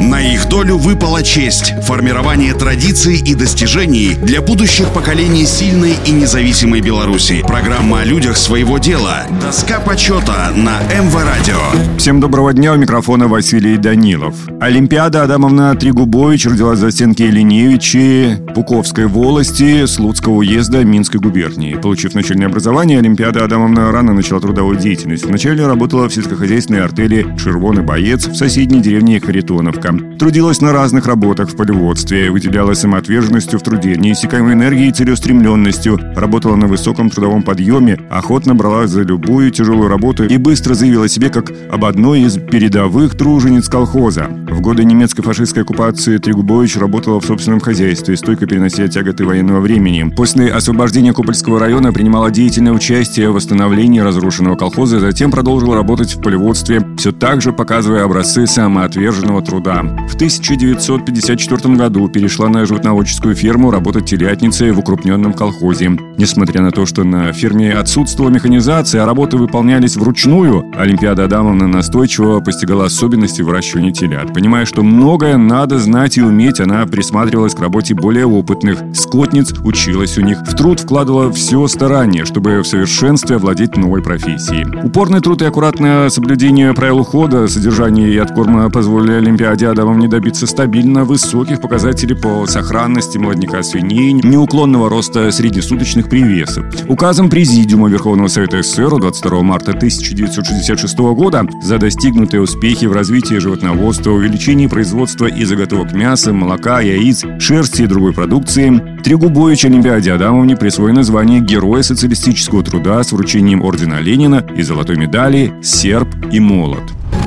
На их долю выпала честь – формирование традиций и достижений для будущих поколений сильной и независимой Беларуси. Программа о людях своего дела. Доска почета на МВ Радио. Всем доброго дня, у микрофона Василий Данилов. Олимпиада Адамовна Тригубович родилась за стенки Леневичи Пуковской волости Слуцкого уезда Минской губернии. Получив начальное образование, Олимпиада Адамовна рано начала трудовую деятельность. Вначале работала в сельскохозяйственной артели «Червоный боец» в соседней деревне Харитоновка. Трудилась на разных работах в полеводстве, выделялась самоотверженностью в труде, неиссякаемой энергией и целеустремленностью, работала на высоком трудовом подъеме, охотно бралась за любую тяжелую работу и быстро заявила себе как об одной из передовых тружениц колхоза. В годы немецкой фашистской оккупации Трегубович работала в собственном хозяйстве, стойко перенося тяготы военного времени. После освобождения Купольского района принимала деятельное участие в восстановлении разрушенного колхоза, затем продолжила работать в полеводстве, все так же показывая образцы самоотверженного труда. В 1954 году перешла на животноводческую ферму работать телятницей в укрупненном колхозе. Несмотря на то, что на ферме отсутствовала механизация, а работы выполнялись вручную, Олимпиада Адамовна настойчиво постигала особенности выращивания телят. Понимая, что многое надо знать и уметь, она присматривалась к работе более опытных. Скотниц училась у них. В труд вкладывала все старание, чтобы в совершенстве овладеть новой профессией. Упорный труд и аккуратное соблюдение правил ухода, содержания и откорма позволили Олимпиаде Адамовне добиться стабильно высоких показателей по сохранности молодняка свиней, неуклонного роста среднесуточных привесов. Указом Президиума Верховного Совета СССР 22 марта 1966 года за достигнутые успехи в развитии животноводства, увеличении производства и заготовок мяса, молока, яиц, шерсти и другой продукции, Трегубович Олимпиаде Адамовне присвоено звание Героя социалистического труда с вручением ордена Ленина и золотой медали «Серб и молот».